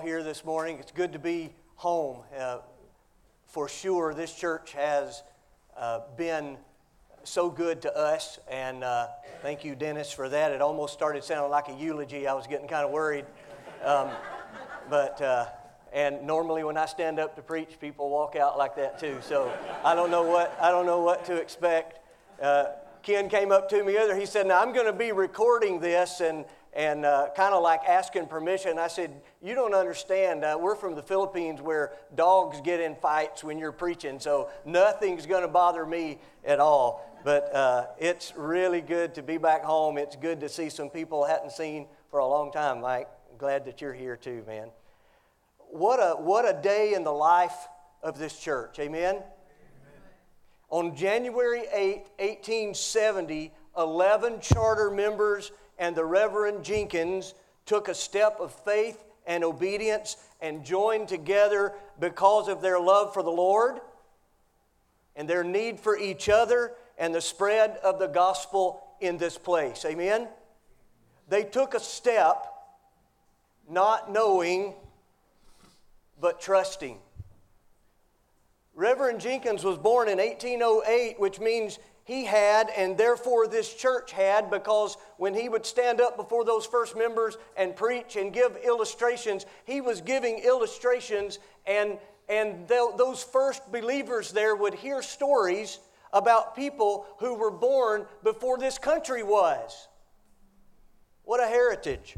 here this morning. It's good to be home. Uh, for sure, this church has uh, been so good to us, and uh, thank you, Dennis, for that. It almost started sounding like a eulogy. I was getting kind of worried. Um, but, uh, and normally when I stand up to preach, people walk out like that too. So I don't know what, I don't know what to expect. Uh, Ken came up to me other. He said, "Now I'm going to be recording this, and and uh, kind of like asking permission. I said, You don't understand. Uh, we're from the Philippines where dogs get in fights when you're preaching, so nothing's going to bother me at all. But uh, it's really good to be back home. It's good to see some people I hadn't seen for a long time, Mike. Glad that you're here too, man. What a, what a day in the life of this church. Amen? Amen. On January 8, 1870, 11 charter members and the Reverend Jenkins took a step of faith and obedience and joined together because of their love for the Lord and their need for each other and the spread of the gospel in this place. Amen? They took a step not knowing but trusting. Reverend Jenkins was born in 1808, which means he had, and therefore this church had, because when he would stand up before those first members and preach and give illustrations, he was giving illustrations, and, and those first believers there would hear stories about people who were born before this country was. What a heritage.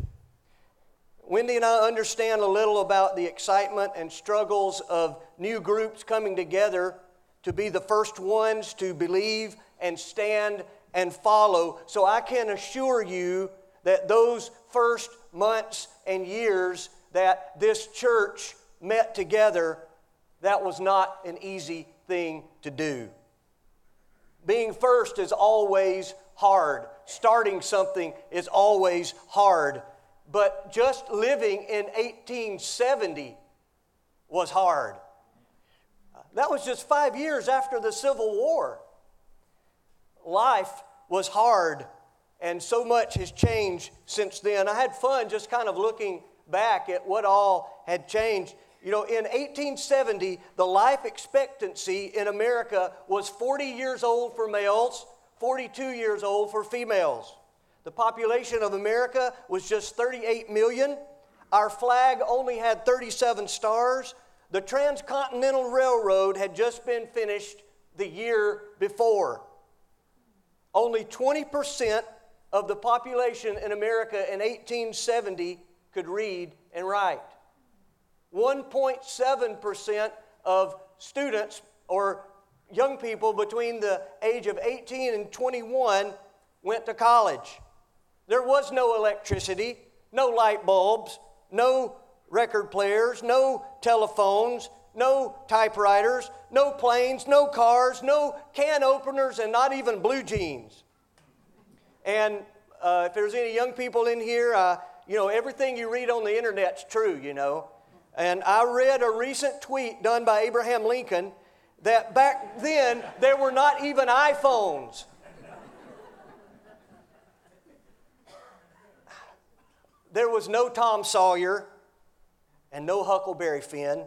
Wendy and I understand a little about the excitement and struggles of new groups coming together to be the first ones to believe and stand and follow. So I can assure you that those first months and years that this church met together, that was not an easy thing to do. Being first is always hard. Starting something is always hard. But just living in 1870 was hard. That was just five years after the Civil War life was hard, and so much has changed since then. I had fun just kind of looking back at what all had changed. You know, in 1870, the life expectancy in America was 40 years old for males, 42 years old for females. The population of America was just 38 million. Our flag only had 37 stars. The Transcontinental Railroad had just been finished the year before. Only 20% of the population in America in 1870 could read and write. 1.7% of students or young people between the age of 18 and 21 went to college. There was no electricity, no light bulbs, no record players, no telephones, no typewriters, no planes, no cars, no can openers, and not even blue jeans. And uh, if there's any young people in here, uh, you know, everything you read on the internet's true, you know. And I read a recent tweet done by Abraham Lincoln that back then there were not even iPhones. There was no Tom Sawyer and no Huckleberry Finn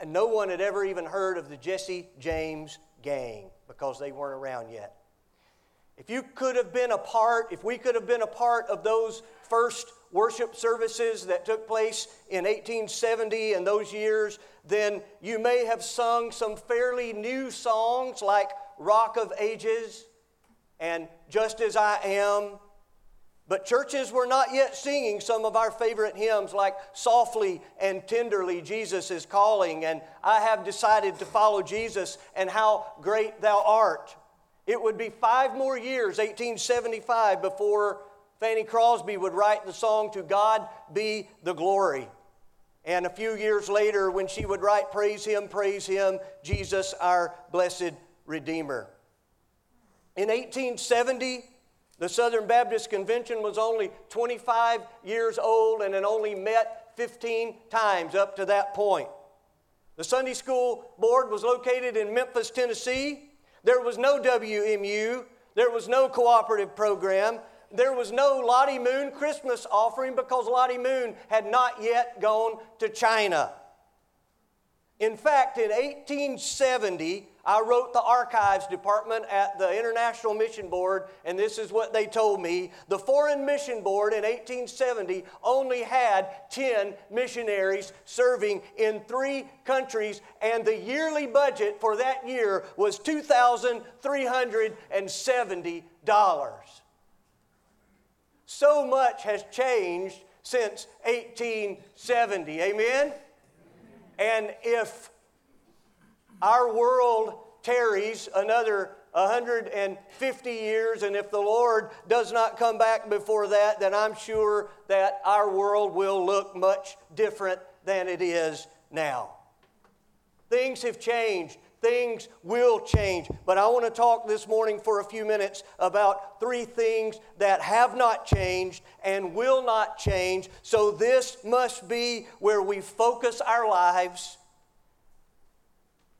and no one had ever even heard of the Jesse James gang because they weren't around yet. If you could have been a part, if we could have been a part of those first worship services that took place in 1870 and those years, then you may have sung some fairly new songs like Rock of Ages and Just as I Am but churches were not yet singing some of our favorite hymns like Softly and Tenderly Jesus is Calling and I have decided to follow Jesus and how great thou art. It would be five more years, 1875, before Fanny Crosby would write the song To God Be the Glory. And a few years later, when she would write Praise Him, Praise Him, Jesus, our blessed Redeemer. In 1870, the Southern Baptist Convention was only 25 years old and had only met 15 times up to that point. The Sunday School Board was located in Memphis, Tennessee. There was no WMU, there was no cooperative program. there was no Lottie Moon Christmas offering because Lottie Moon had not yet gone to China. In fact, in 1870, I wrote the archives department at the International Mission Board, and this is what they told me. The Foreign Mission Board in 1870 only had 10 missionaries serving in three countries, and the yearly budget for that year was $2,370. So much has changed since 1870. Amen? And if our world tarries another 150 years, and if the Lord does not come back before that, then I'm sure that our world will look much different than it is now. Things have changed. Things will change. But I want to talk this morning for a few minutes about three things that have not changed and will not change. So, this must be where we focus our lives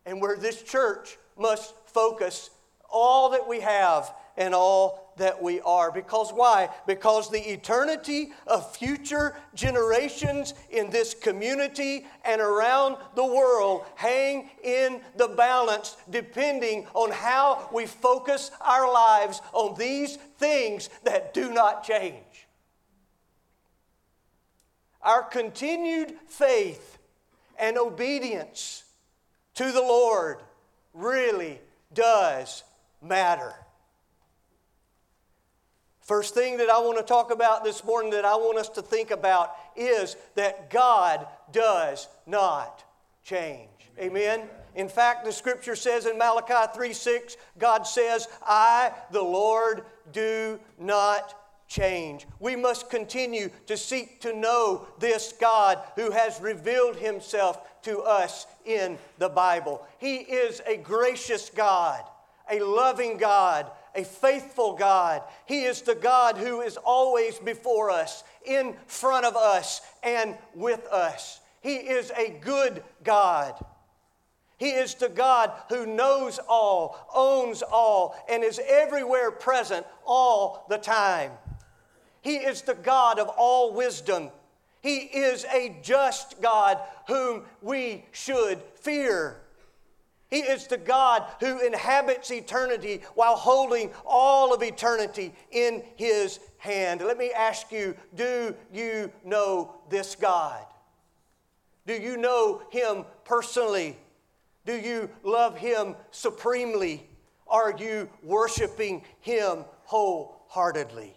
and where this church must focus all that we have and all that we are. Because why? Because the eternity of future generations in this community and around the world hang in the balance depending on how we focus our lives on these things that do not change. Our continued faith and obedience to the Lord really does matter. First thing that I want to talk about this morning that I want us to think about is that God does not change. Amen. In fact, the scripture says in Malachi 3 6, God says, I, the Lord, do not change. We must continue to seek to know this God who has revealed himself to us in the Bible. He is a gracious God, a loving God, a faithful God. He is the God who is always before us, in front of us, and with us. He is a good God. He is the God who knows all, owns all, and is everywhere present all the time. He is the God of all wisdom. He is a just God whom we should fear. He is the God who inhabits eternity while holding all of eternity in His hand. Let me ask you do you know this God? Do you know Him personally? Do you love Him supremely? Are you worshiping Him wholeheartedly?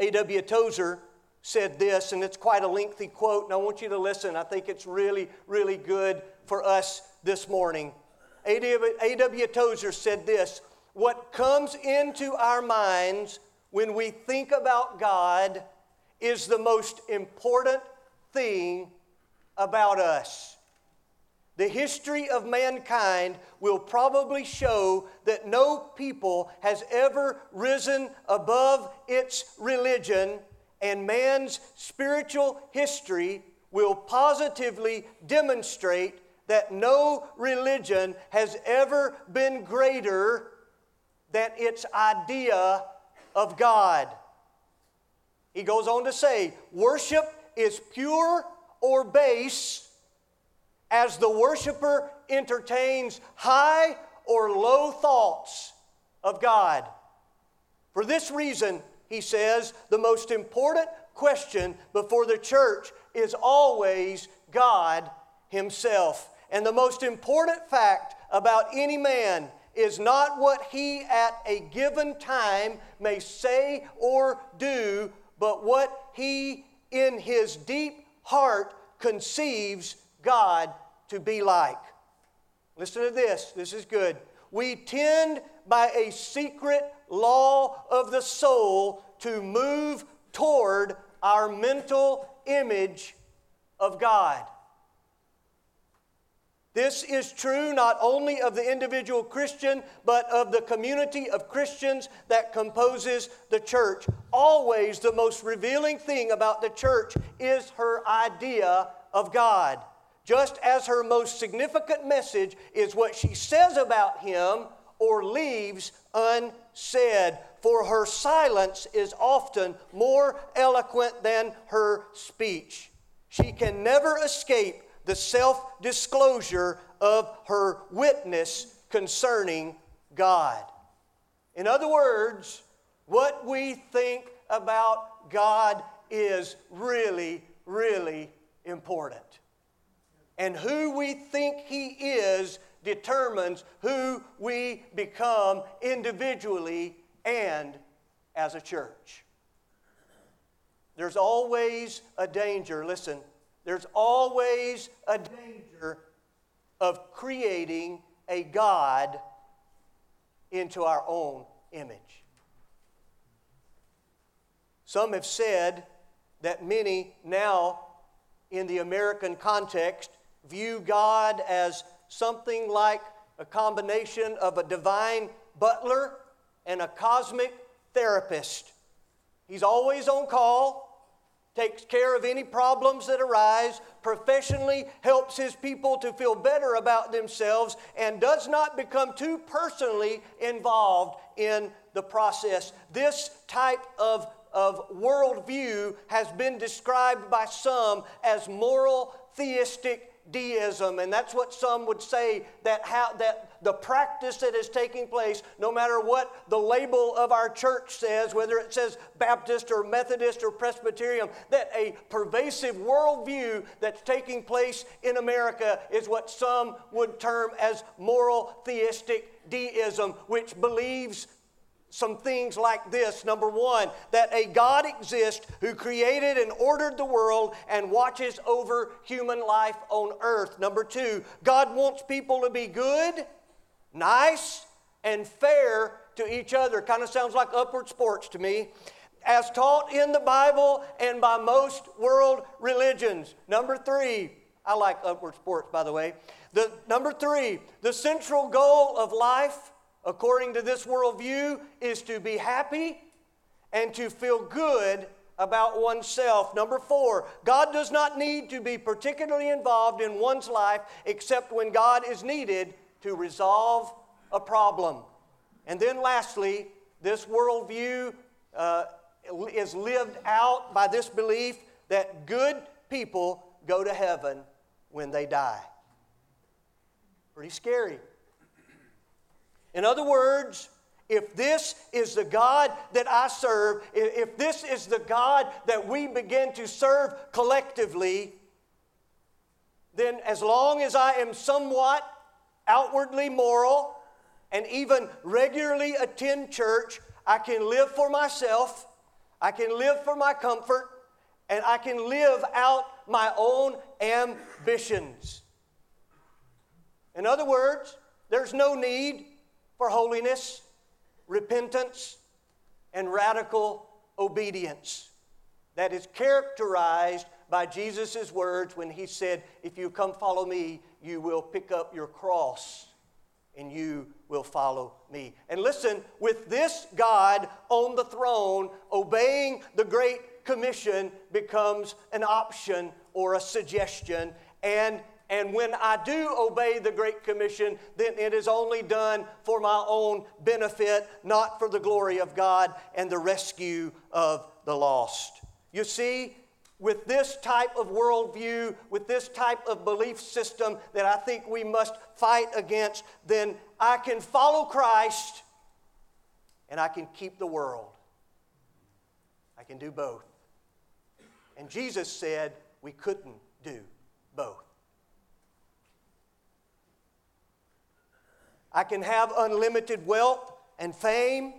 A.W. Tozer said this, and it's quite a lengthy quote, and I want you to listen. I think it's really, really good for us this morning. A.W. Tozer said this What comes into our minds when we think about God is the most important thing about us. The history of mankind will probably show that no people has ever risen above its religion, and man's spiritual history will positively demonstrate that no religion has ever been greater than its idea of God. He goes on to say, worship is pure or base as the worshiper entertains high or low thoughts of God. For this reason, he says, the most important question before the church is always God Himself. And the most important fact about any man is not what he at a given time may say or do, but what he in his deep heart conceives God to be like. Listen to this, this is good. We tend by a secret law of the soul to move toward our mental image of God. This is true not only of the individual Christian, but of the community of Christians that composes the church. Always the most revealing thing about the church is her idea of God. Just as her most significant message is what she says about him or leaves unsaid. for her silence is often more eloquent than her speech. She can never escape the self disclosure of her witness concerning God. In other words, what we think about God is really, really important. And who we think He is determines who we become individually and as a church. There's always a danger, listen, there's always a danger of creating a God into our own image. Some have said that many now, in the American context, view God as something like a combination of a divine butler and a cosmic therapist. He's always on call, takes care of any problems that arise, professionally helps his people to feel better about themselves, and does not become too personally involved in the process. This type of, of worldview has been described by some as moral theistic deism, and that's what some would say that, how, that the practice that is taking place, no matter what the label of our church says, whether it says Baptist or Methodist or Presbyterian, that a pervasive worldview that's taking place in America is what some would term as moral theistic deism, which believes some things like this. Number one, that a God exists who created and ordered the world and watches over human life on earth. Number two, God wants people to be good, nice, and fair to each other. Kind of sounds like upward sports to me. As taught in the Bible and by most world religions. Number three, I like upward sports, by the way. The, number three, the central goal of life according to this worldview, is to be happy and to feel good about oneself. Number four, God does not need to be particularly involved in one's life except when God is needed to resolve a problem. And then lastly, this worldview uh, is lived out by this belief that good people go to heaven when they die. Pretty scary. In other words, if this is the God that I serve, if this is the God that we begin to serve collectively, then as long as I am somewhat outwardly moral and even regularly attend church, I can live for myself, I can live for my comfort, and I can live out my own ambitions. In other words, there's no need for holiness, repentance, and radical obedience that is characterized by Jesus' words when he said, If you come follow me, you will pick up your cross and you will follow me. And listen, with this God on the throne, obeying the Great Commission becomes an option or a suggestion, and and when I do obey the Great Commission, then it is only done for my own benefit, not for the glory of God and the rescue of the lost. You see, with this type of worldview, with this type of belief system that I think we must fight against, then I can follow Christ and I can keep the world. I can do both. And Jesus said we couldn't do both. I can have unlimited wealth and fame,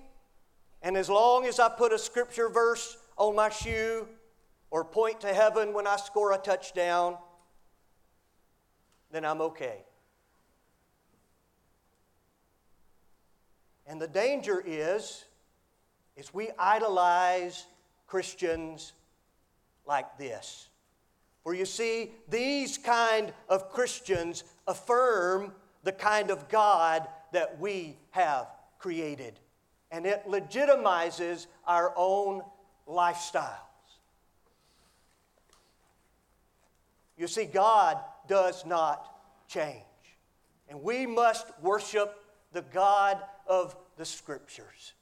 and as long as I put a scripture verse on my shoe or point to heaven when I score a touchdown, then I'm okay. And the danger is is we idolize Christians like this. For you see, these kind of Christians affirm the kind of God that we have created. And it legitimizes our own lifestyles. You see, God does not change. And we must worship the God of the Scriptures.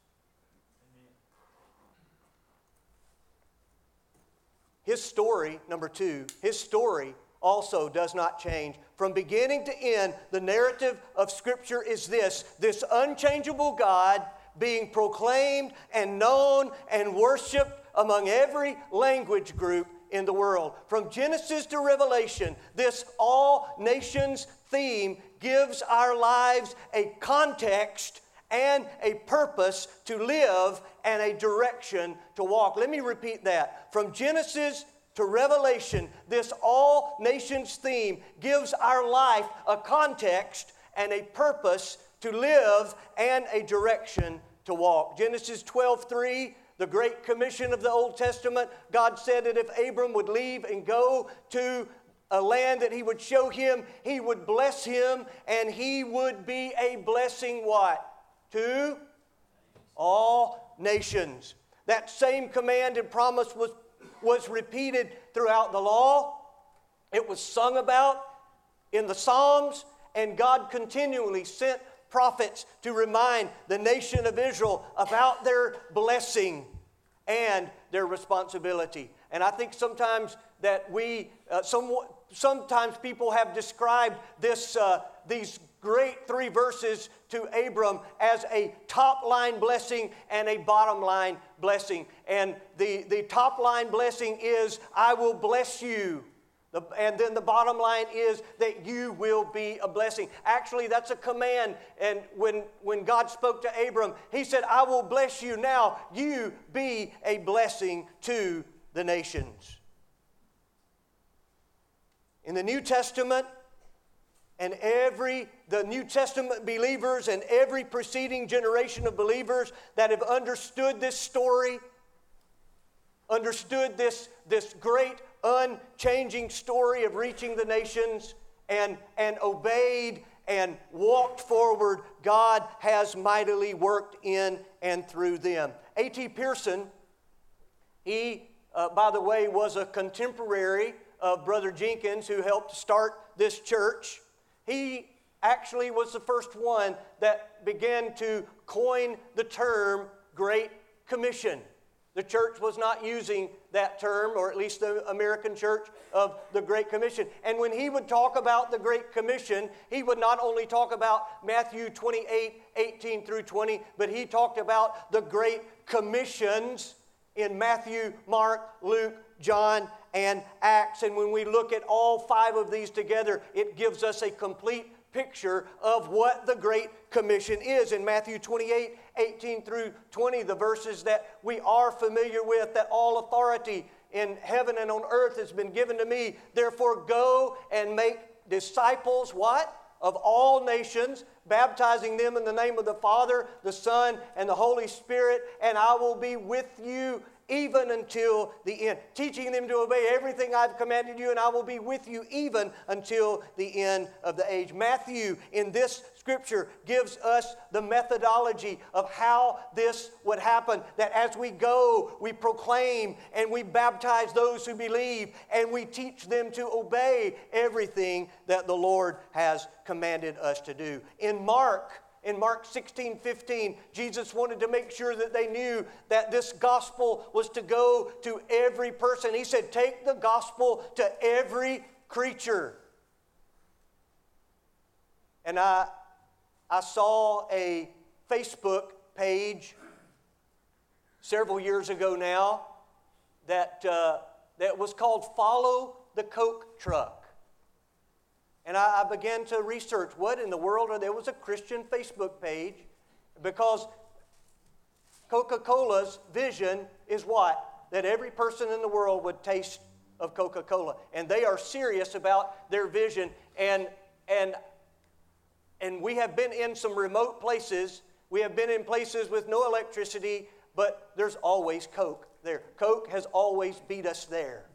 His story, number two, his story also does not change. From beginning to end, the narrative of Scripture is this this unchangeable God being proclaimed and known and worshiped among every language group in the world. From Genesis to Revelation, this all nations theme gives our lives a context and a purpose to live and a direction to walk. Let me repeat that. From Genesis to Revelation, this all nations theme gives our life a context and a purpose to live and a direction to walk. Genesis 12 3, the Great Commission of the Old Testament, God said that if Abram would leave and go to a land that he would show him, he would bless him, and he would be a blessing what? To all nations. That same command and promise was, was repeated throughout the law. It was sung about in the Psalms, and God continually sent prophets to remind the nation of Israel about their blessing and their responsibility. And I think sometimes that we, uh, some, sometimes people have described this, uh, these great three verses to Abram as a top line blessing and a bottom line blessing. And the, the top line blessing is, I will bless you the, and then the bottom line is that you will be a blessing. Actually, that's a command. And when, when God spoke to Abram, he said, I will bless you now. You be a blessing to the nations. In the New Testament, and every the new testament believers and every preceding generation of believers that have understood this story understood this, this great unchanging story of reaching the nations and, and obeyed and walked forward, God has mightily worked in and through them. A.T. Pierson he, uh, by the way, was a contemporary of Brother Jenkins who helped start this church. He actually was the first one that began to coin the term Great Commission. The church was not using that term, or at least the American church of the Great Commission. And when he would talk about the Great Commission, he would not only talk about Matthew 28 18 through 20, but he talked about the Great Commissions in Matthew, Mark, Luke, John, and Acts. And when we look at all five of these together, it gives us a complete picture of what the Great Commission is. In Matthew 28 18 through 20, the verses that we are familiar with, that all authority in heaven and on earth has been given to me. Therefore, go and make disciples, what? Of all nations, baptizing them in the name of the Father, the Son, and the Holy Spirit, and I will be with you even until the end, teaching them to obey everything I've commanded you, and I will be with you even until the end of the age. Matthew, in this scripture, gives us the methodology of how this would happen. That as we go, we proclaim and we baptize those who believe, and we teach them to obey everything that the Lord has commanded us to do. In Mark, in Mark 16, 15, Jesus wanted to make sure that they knew that this gospel was to go to every person. He said, Take the gospel to every creature. And I, I saw a Facebook page several years ago now that, uh, that was called Follow the Coke Truck. And I, I began to research what in the world are there was a Christian Facebook page because Coca Cola's vision is what? That every person in the world would taste of Coca Cola. And they are serious about their vision. And, and, and we have been in some remote places. We have been in places with no electricity, but there's always Coke there. Coke has always beat us there.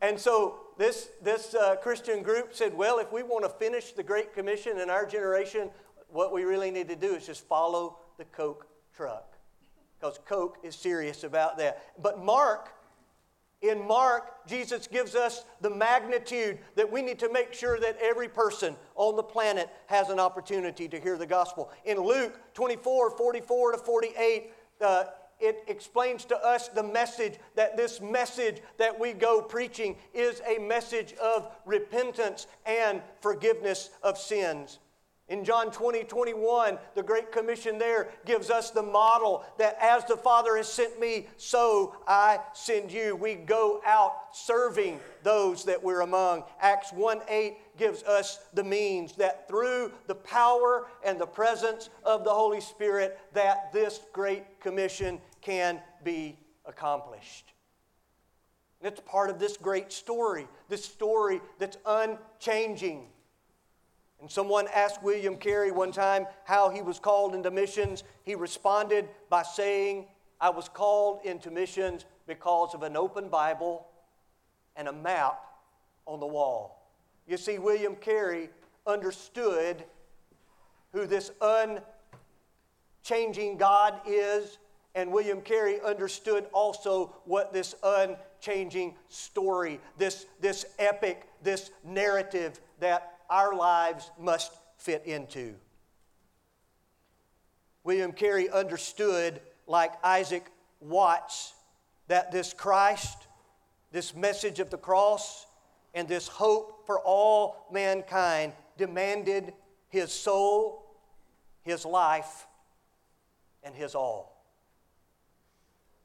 And so this, this uh, Christian group said, well, if we want to finish the Great Commission in our generation, what we really need to do is just follow the Coke truck. Because Coke is serious about that. But Mark, in Mark, Jesus gives us the magnitude that we need to make sure that every person on the planet has an opportunity to hear the gospel. In Luke 24 44 to 48, uh, it explains to us the message that this message that we go preaching is a message of repentance and forgiveness of sins. In John 20, 21, the Great Commission there gives us the model that as the Father has sent me, so I send you. We go out serving those that we're among. Acts 1 8 gives us the means that through the power and the presence of the Holy Spirit, that this Great Commission can be accomplished. It's part of this great story, this story that's unchanging. And someone asked William Carey one time how he was called into missions. He responded by saying, I was called into missions because of an open Bible and a map on the wall. You see, William Carey understood who this unchanging God is, and William Carey understood also what this unchanging story, this, this epic, this narrative that our lives must fit into. William Carey understood, like Isaac Watts, that this Christ, this message of the cross, and this hope for all mankind demanded his soul, his life, and his all.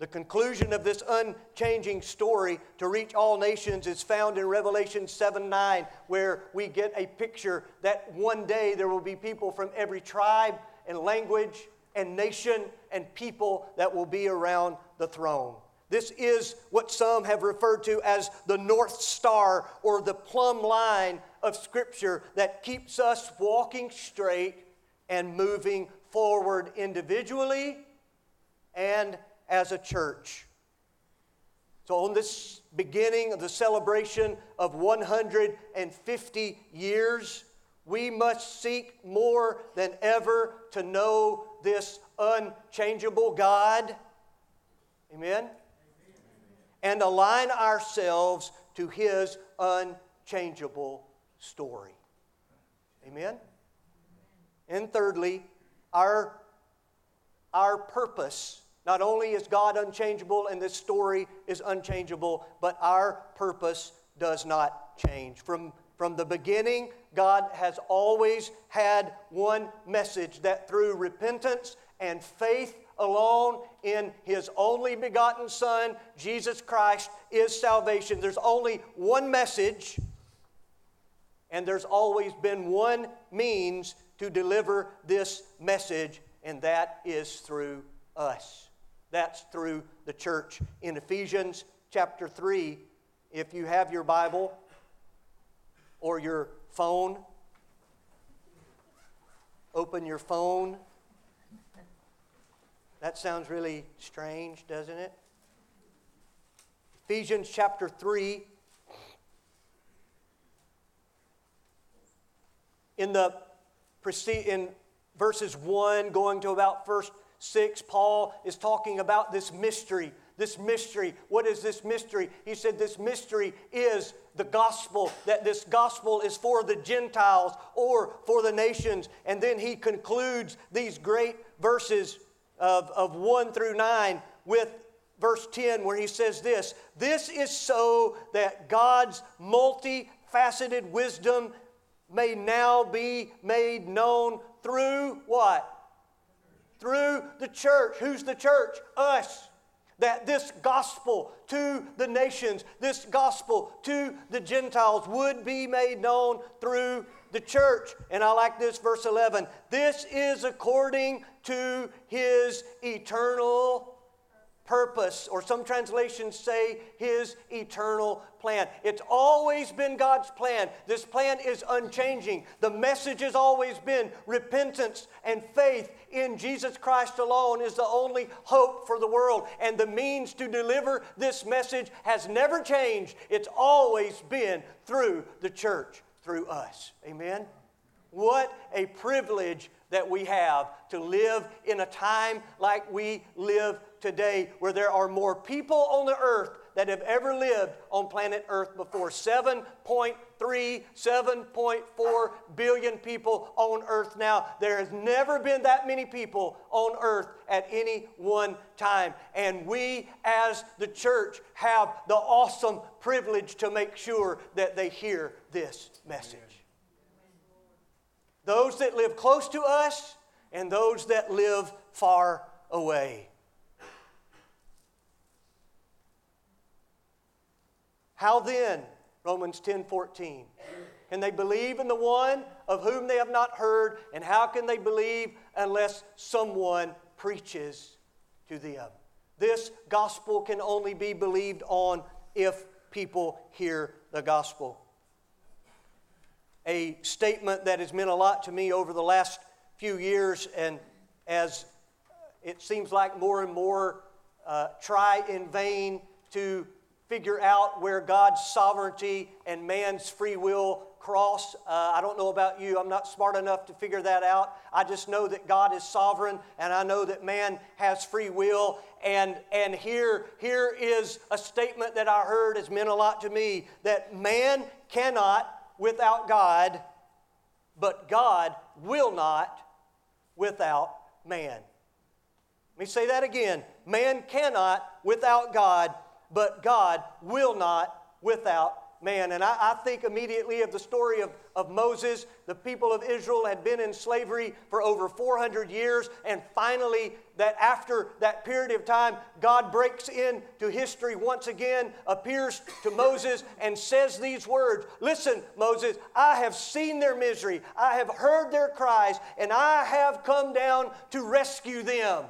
The conclusion of this unchanging story to reach all nations is found in Revelation 7 9, where we get a picture that one day there will be people from every tribe and language and nation and people that will be around the throne. This is what some have referred to as the North Star or the plumb line of Scripture that keeps us walking straight and moving forward individually and as a church. So, on this beginning of the celebration of 150 years, we must seek more than ever to know this unchangeable God. Amen? And align ourselves to His unchangeable story. Amen? And thirdly, our, our purpose not only is God unchangeable and this story is unchangeable, but our purpose does not change. From, from the beginning, God has always had one message that through repentance and faith alone in His only begotten Son, Jesus Christ, is salvation. There's only one message, and there's always been one means to deliver this message, and that is through us. That's through the church. In Ephesians chapter 3, if you have your Bible or your phone, open your phone. That sounds really strange, doesn't it? Ephesians chapter 3. In the in verses 1 going to about verse 6, Paul is talking about this mystery. This mystery. What is this mystery? He said this mystery is the gospel, that this gospel is for the Gentiles or for the nations. And then he concludes these great verses of, of 1 through 9 with verse 10, where he says this This is so that God's multifaceted wisdom may now be made known through what? Through the church. Who's the church? Us. That this gospel to the nations, this gospel to the Gentiles would be made known through the church. And I like this, verse 11. This is according to his eternal purpose, or some translations say his eternal plan. It's always been God's plan. This plan is unchanging. The message has always been repentance and faith in Jesus Christ alone is the only hope for the world. And the means to deliver this message has never changed. It's always been through the church, through us. Amen? What a privilege that we have to live in a time like we live today, where there are more people on the earth that have ever lived on planet Earth before. 7.3, 7.4 billion people on Earth now. There has never been that many people on Earth at any one time. And we, as the church, have the awesome privilege to make sure that they hear this message. Those that live close to us and those that live far away. How then, Romans 10 14, can they believe in the one of whom they have not heard? And how can they believe unless someone preaches to them? This gospel can only be believed on if people hear the gospel. A statement that has meant a lot to me over the last few years, and as it seems like more and more uh, try in vain to figure out where God's sovereignty and man's free will cross. Uh, I don't know about you. I'm not smart enough to figure that out. I just know that God is sovereign and I know that man has free will. And, and here, here is a statement that I heard has meant a lot to me that man cannot without God, but God will not without man. Let me say that again. Man cannot without God, but God will not without man. And I, I, think immediately of the story of, of Moses. The people of Israel had been in slavery for over 400 years, and finally, that after that period of time, God breaks into history once again, appears to Moses, and says these words Listen, Moses, I have seen their misery, I have heard their cries, and I have come down to rescue them.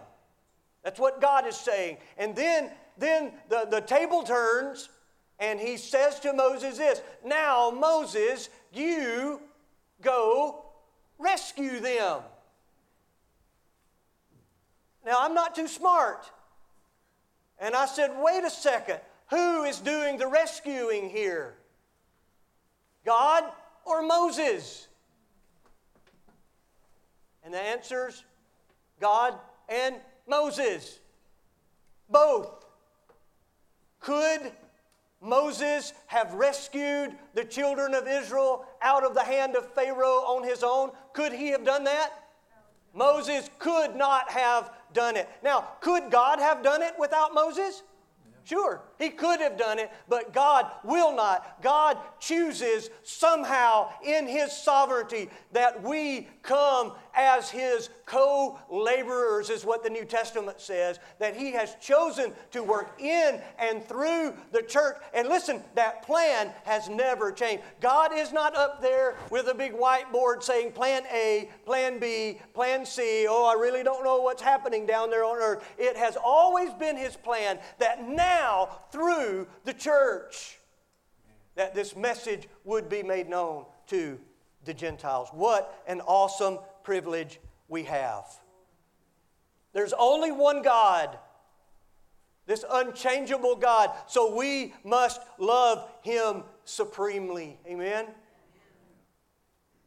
That's what God is saying. And then then the, the table turns and he says to Moses this Now, Moses, you go rescue them. Now, I'm not too smart. And I said, Wait a second. Who is doing the rescuing here? God or Moses? And the answer's God and Moses. Both. Could Moses have rescued the children of Israel out of the hand of Pharaoh on his own? Could he have done that? Moses could not have done it. Now, could God have done it without Moses? Sure, he could have done it, but God will not. God chooses somehow in his sovereignty that we come as his co laborers, is what the New Testament says, that he has chosen to work in and through the church. And listen, that plan has never changed. God is not up there with a big whiteboard saying plan A, plan B, plan C. Oh, I really don't know what's happening down there on earth. It has always been his plan that now, through the church, that this message would be made known to the Gentiles. What an awesome privilege we have. There's only one God, this unchangeable God, so we must love Him supremely. Amen?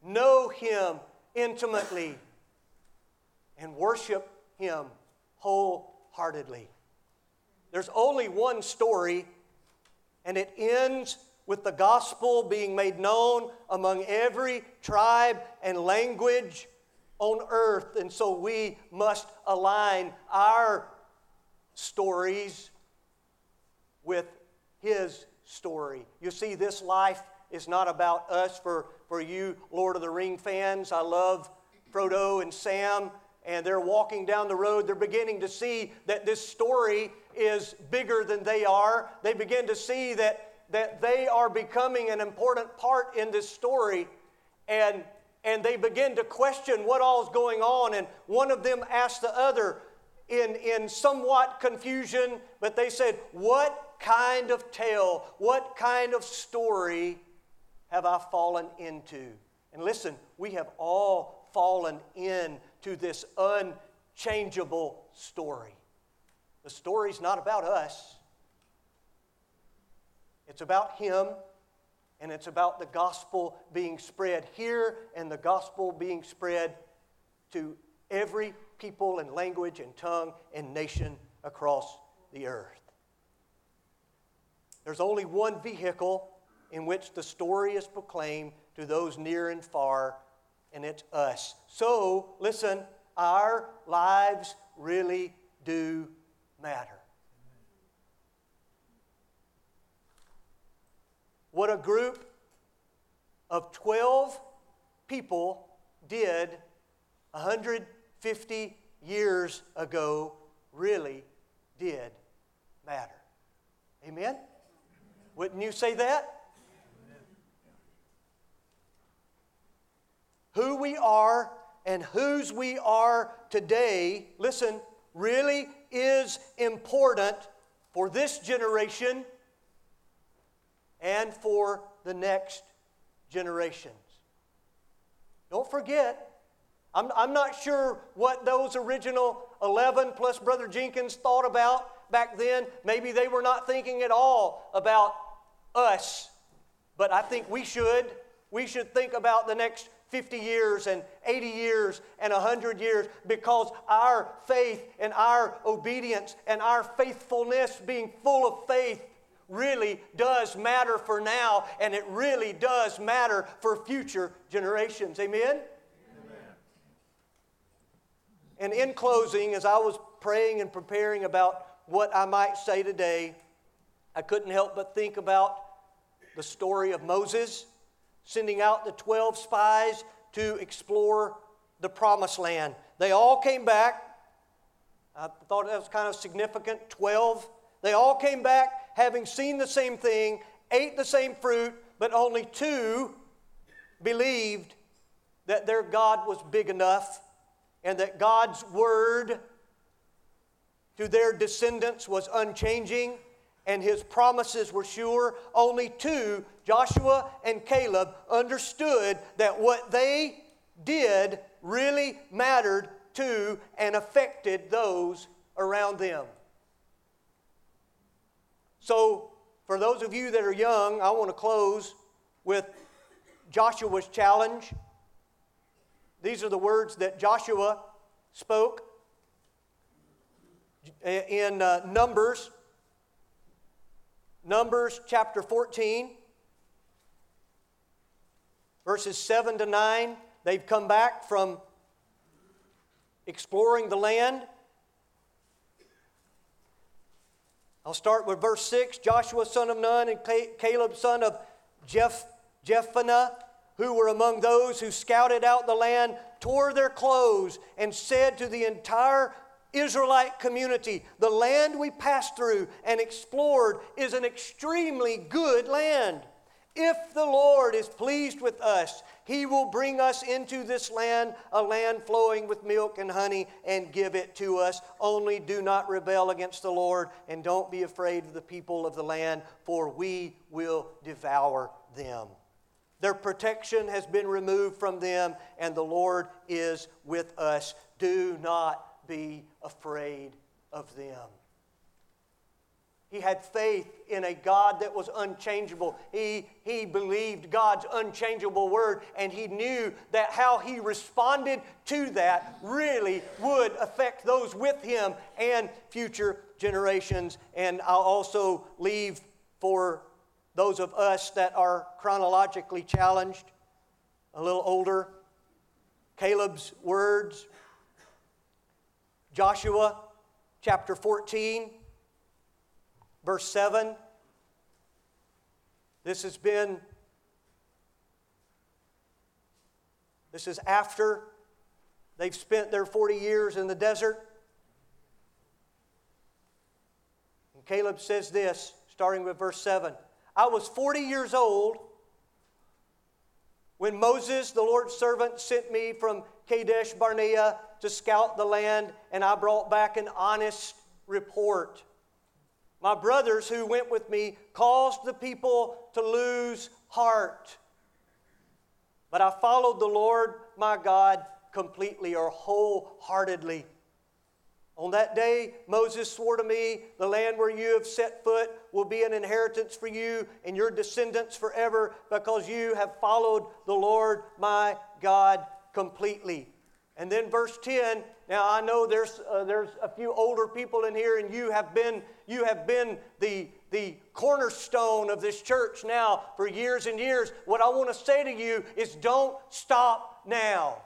Know Him intimately and worship Him wholeheartedly. There's only one story, and it ends with the gospel being made known among every tribe and language on earth. And so we must align our stories with his story. You see, this life is not about us. For, for you, Lord of the Ring fans, I love Frodo and Sam, and they're walking down the road. They're beginning to see that this story is bigger than they are. They begin to see that, that they are becoming an important part in this story. And and they begin to question what all is going on. And one of them asked the other in, in somewhat confusion, but they said, What kind of tale, what kind of story have I fallen into? And listen, we have all fallen into this unchangeable story. The story's not about us, it's about Him and it's about the gospel being spread here and the gospel being spread to every people and language and tongue and nation across the earth. There's only one vehicle in which the story is proclaimed to those near and far, and it's us. So, listen, our lives really do matter. What a group of 12 people did 150 years ago really did matter. Amen? Wouldn't you say that? Who we are and whose we are today, listen, really is important for this generation and for the next generations. Don't forget, I'm, I'm not sure what those original 11 plus Brother Jenkins thought about back then. Maybe they were not thinking at all about us, but I think we should. We should think about the next 50 years and 80 years and 100 years because our faith and our obedience and our faithfulness, being full of faith, really does matter for now and it really does matter for future generations. Amen? Amen? And in closing, as I was praying and preparing about what I might say today, I couldn't help but think about the story of Moses sending out the 12 spies to explore the promised land. They all came back. I thought that was kind of significant 12. They all came back having seen the same thing, ate the same fruit, but only two believed that their God was big enough and that God's word to their descendants was unchanging and his promises were sure. Only two, Joshua and Caleb, understood that what they did really mattered to and affected those around them. So, for those of you that are young, I want to close with Joshua's challenge. These are the words that Joshua spoke in uh, Numbers Numbers chapter 14, verses 7 to 9. They've come back from exploring the land. I'll start with verse 6 Joshua, son of Nun, and Caleb, son of Jeph, Jephunneh, who were among those who scouted out the land, tore their clothes and said to the entire Israelite community, the land we passed through and explored is an extremely good land. If the Lord is pleased with us, He will bring us into this land, a land flowing with milk and honey, and give it to us. Only do not rebel against the Lord, and don't be afraid of the people of the land, for we will devour them. Their protection has been removed from them, and the Lord is with us. Do not be afraid of them. He had faith in a God that was unchangeable. He, he believed God's unchangeable word, and he knew that how he responded to that really would affect those with him and future generations. And I'll also leave for those of us that are chronologically challenged, a little older, Caleb's words Joshua chapter 14, verse 7. This has been, this is after they've spent their 40 years in the desert. And Caleb says this, starting with verse 7 I was 40 years old when Moses, the Lord's servant, sent me from Kadesh Barnea to scout the land, and I brought back an honest report. My brothers who went with me caused the people to lose heart. But I followed the Lord my God completely or wholeheartedly. On that day, Moses swore to me, The land where you have set foot will be an inheritance for you and your descendants forever, because you have followed the Lord my God completely. And then verse 10, now I know there's, uh, there's a few older people in here and you have been, you have been the, the cornerstone of this church now for years and years. What I want to say to you is don't stop now.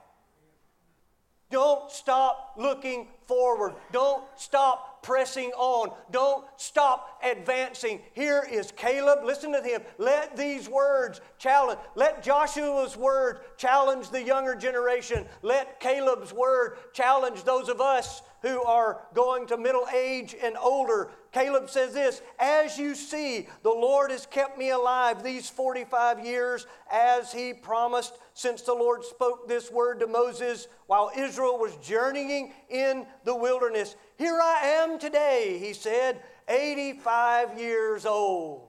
Don't stop looking forward. Don't stop pressing on. Don't stop advancing. Here is Caleb. Listen to him. Let these words challenge. Let Joshua's word challenge the younger generation. Let Caleb's word challenge those of us who are going to middle age and older. Caleb says this As you see, the Lord has kept me alive these 45 years as he promised since the Lord spoke this word to Moses while Israel was journeying in the wilderness. Here I am today, he said, 85 years old.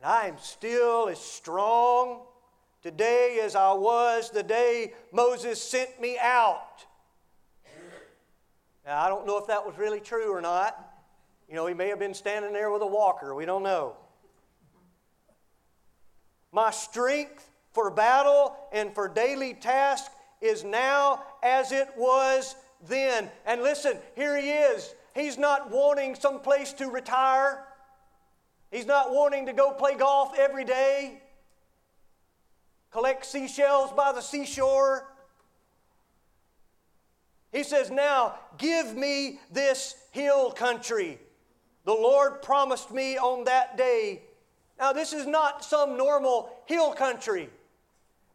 And I am still as strong today as I was the day Moses sent me out. Now, I don't know if that was really true or not. You know, he may have been standing there with a walker. We don't know. My strength for battle and for daily task is now as it was then. And listen, here he is. He's not wanting some place to retire. He's not wanting to go play golf every day, collect seashells by the seashore. He says, Now give me this hill country. The Lord promised me on that day. Now, this is not some normal hill country.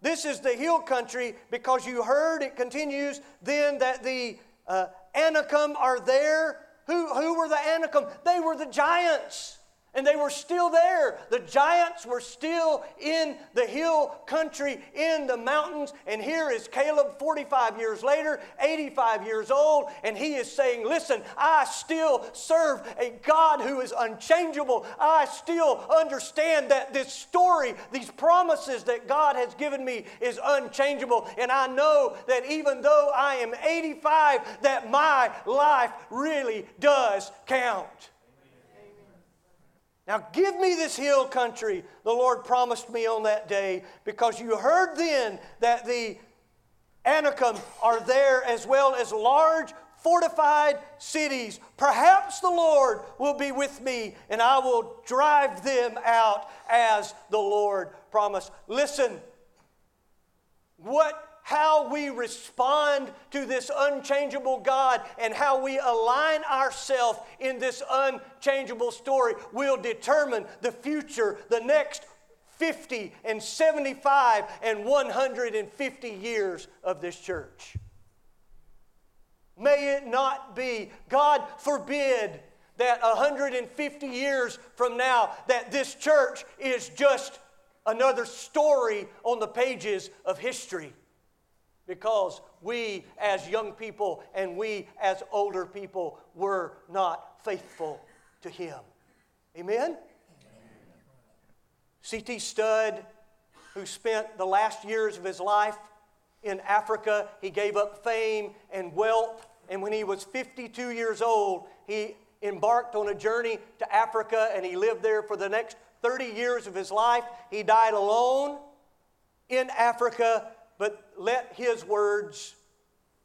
This is the hill country because you heard, it continues, then that the uh, Anakim are there. Who, who were the Anakim? They were the giants. And they were still there. The giants were still in the hill country, in the mountains. And here is Caleb, 45 years later, 85 years old, and he is saying, Listen, I still serve a God who is unchangeable. I still understand that this story, these promises that God has given me, is unchangeable. And I know that even though I am 85, that my life really does count. Now give me this hill country, the Lord promised me on that day, because you heard then that the Anakim are there as well as large fortified cities. Perhaps the Lord will be with me and I will drive them out as the Lord promised. Listen, what how we respond to this unchangeable God and how we align ourselves in this unchangeable story will determine the future, the next 50 and 75 and 150 years of this church. May it not be, God forbid, that 150 years from now that this church is just another story on the pages of history because we as young people and we as older people were not faithful to Him. Amen? C.T. Studd, who spent the last years of his life in Africa, he gave up fame and wealth. And when he was 52 years old, he embarked on a journey to Africa and he lived there for the next 30 years of his life. He died alone in Africa but let his words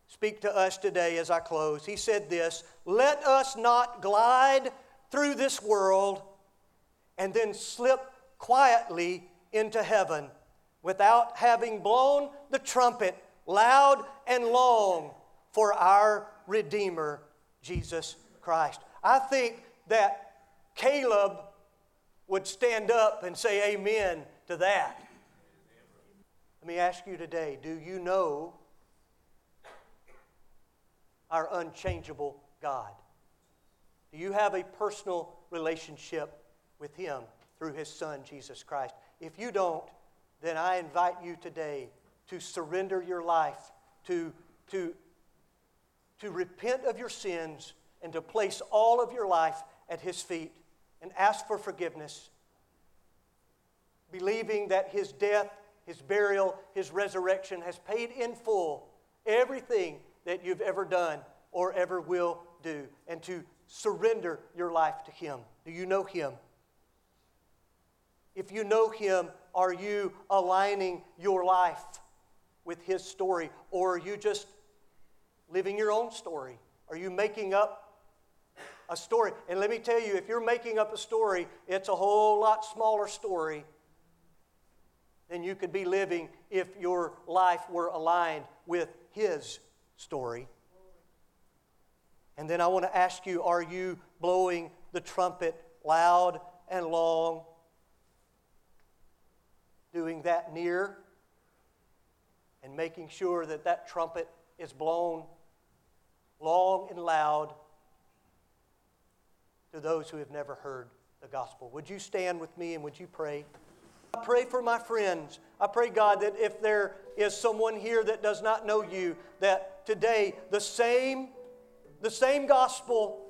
speak to us today as I close. He said this Let us not glide through this world and then slip quietly into heaven without having blown the trumpet loud and long for our Redeemer, Jesus Christ. I think that Caleb would stand up and say amen to that. Let me ask you today do you know our unchangeable God? Do you have a personal relationship with Him through His Son, Jesus Christ? If you don't, then I invite you today to surrender your life, to, to, to repent of your sins, and to place all of your life at His feet and ask for forgiveness, believing that His death his burial, his resurrection has paid in full everything that you've ever done or ever will do, and to surrender your life to him. Do you know him? If you know him, are you aligning your life with his story, or are you just living your own story? Are you making up a story. And let me tell you, if you're making up a story, it's a whole lot smaller story than you could be living if your life were aligned with His story. And then I want to ask you are you blowing the trumpet loud and long? Doing that near and making sure that that trumpet is blown long and loud to those who have never heard the gospel. Would you stand with me and would you pray? I pray for my friends. I pray, God, that if there is someone here that does not know you, that today the same, the same gospel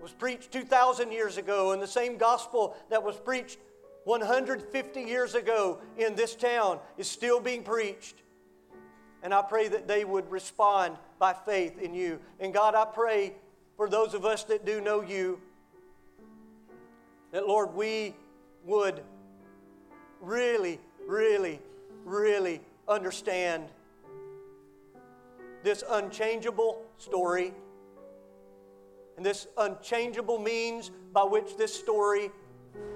was preached 2,000 years ago, and the same gospel that was preached 150 years ago in this town is still being preached. And I pray that they would respond by faith in you. And God, I pray for those of us that do know you, that Lord, we would really, really, really understand this unchangeable story and this unchangeable means by which this story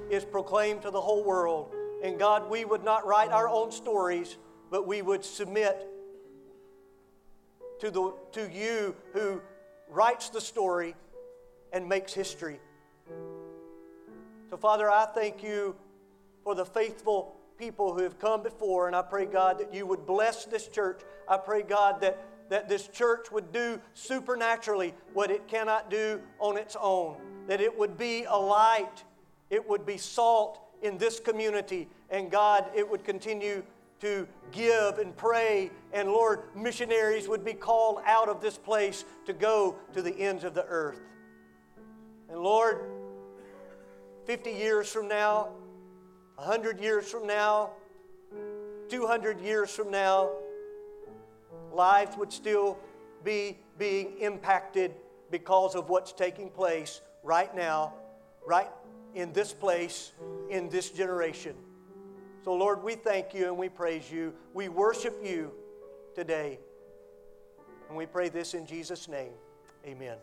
is proclaimed to the whole world. And God, we would not write our own stories, but we would submit to, the, to you who writes the story and makes history. So, Father, I thank you for the faithful people who have come before, and I pray, God, that you would bless this church. I pray, God, that, that this church would do supernaturally what it cannot do on its own, that it would be a light it would be salt in this community, and God, it would continue to give and pray, and Lord, missionaries would be called out of this place to go to the ends of the earth. And Lord, 50 years from now, 100 years from now, 200 years from now, lives would still be being impacted because of what's taking place right now, right in this place, in this generation. So, Lord, we thank you and we praise you. We worship you today. And we pray this in Jesus' name. Amen.